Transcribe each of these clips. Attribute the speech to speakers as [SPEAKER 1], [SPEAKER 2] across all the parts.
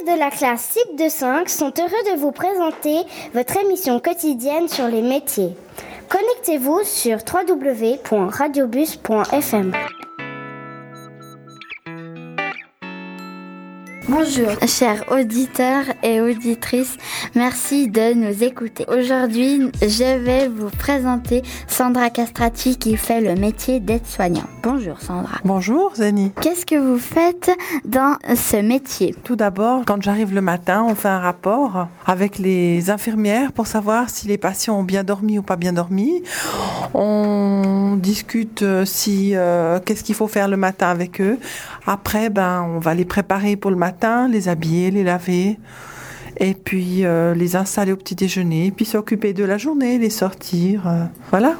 [SPEAKER 1] élèves de la classe CIP de 5 sont heureux de vous présenter votre émission quotidienne sur les métiers. Connectez-vous sur www.radiobus.fm.
[SPEAKER 2] Bonjour, chers auditeurs et auditrices, merci de nous écouter. Aujourd'hui, je vais vous présenter Sandra Castrati qui fait le métier d'aide-soignant. Bonjour Sandra.
[SPEAKER 3] Bonjour Zani.
[SPEAKER 2] Qu'est-ce que vous faites dans ce métier?
[SPEAKER 3] Tout d'abord, quand j'arrive le matin, on fait un rapport avec les infirmières pour savoir si les patients ont bien dormi ou pas bien dormi. On discute euh, si euh, qu'est-ce qu'il faut faire le matin avec eux. Après, ben, on va les préparer pour le matin, les habiller, les laver et puis euh, les installer au petit déjeuner, puis s'occuper de la journée, les sortir. euh, voilà.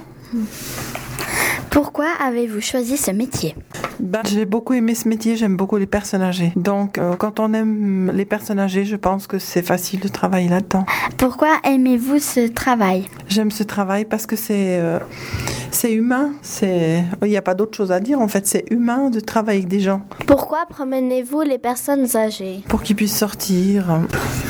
[SPEAKER 2] Pourquoi avez-vous choisi ce métier?
[SPEAKER 3] Ben, j'ai beaucoup aimé ce métier, j'aime beaucoup les personnes âgées. Donc, euh, quand on aime les personnes âgées, je pense que c'est facile de travailler là-dedans.
[SPEAKER 2] Pourquoi aimez-vous ce travail?
[SPEAKER 3] J'aime ce travail parce que c'est euh, c'est humain. C'est il n'y a pas d'autre chose à dire. En fait, c'est humain de travailler avec des gens
[SPEAKER 4] Pourquoi promenez-vous les personnes âgées?
[SPEAKER 3] Pour qu'ils puissent sortir,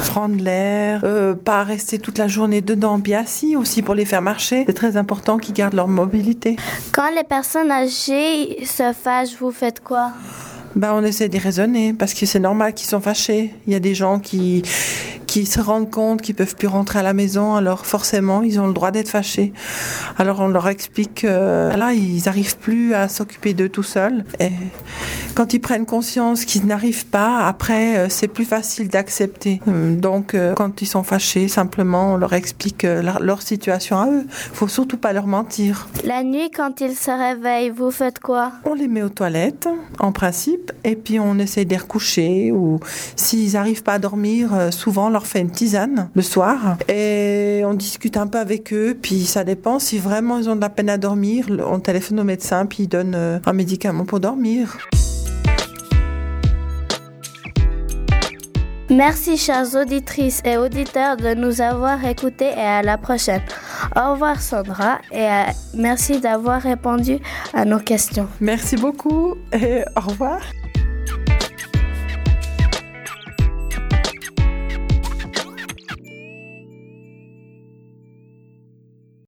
[SPEAKER 3] prendre l'air, euh, pas rester toute la journée dedans, bien assis aussi pour les faire marcher. C'est très important qu'ils gardent leur mobilité.
[SPEAKER 4] Quand les personnes âgées se fâchent, vous faites quoi?
[SPEAKER 3] Ben, on essaie de raisonner parce que c'est normal qu'ils sont fâchés. Il y a des gens qui qui se rendent compte qu'ils peuvent plus rentrer à la maison, alors forcément ils ont le droit d'être fâchés. Alors on leur explique que là ils n'arrivent plus à s'occuper d'eux tout seuls. Et quand ils prennent conscience qu'ils n'arrivent pas, après euh, c'est plus facile d'accepter. Euh, Donc euh, quand ils sont fâchés, simplement on leur explique leur, situation à eux. Faut surtout pas leur mentir.
[SPEAKER 4] La nuit, quand ils se réveillent, vous faites quoi?
[SPEAKER 3] On les met aux toilettes, en principe, et puis on essaie de les recoucher, ou s'ils n'arrivent pas à dormir, souvent on leur fait une tisane le soir, et on discute un peu avec eux, puis ça dépend, si vraiment ils ont de la peine à dormir, on téléphone au médecin, puis ils donnent un médicament pour dormir.
[SPEAKER 4] Merci, chères auditrices et auditeurs, de nous avoir écoutés et à la prochaine. Au revoir, Sandra, et euh, merci d'avoir répondu à nos questions.
[SPEAKER 3] Merci beaucoup, et au revoir.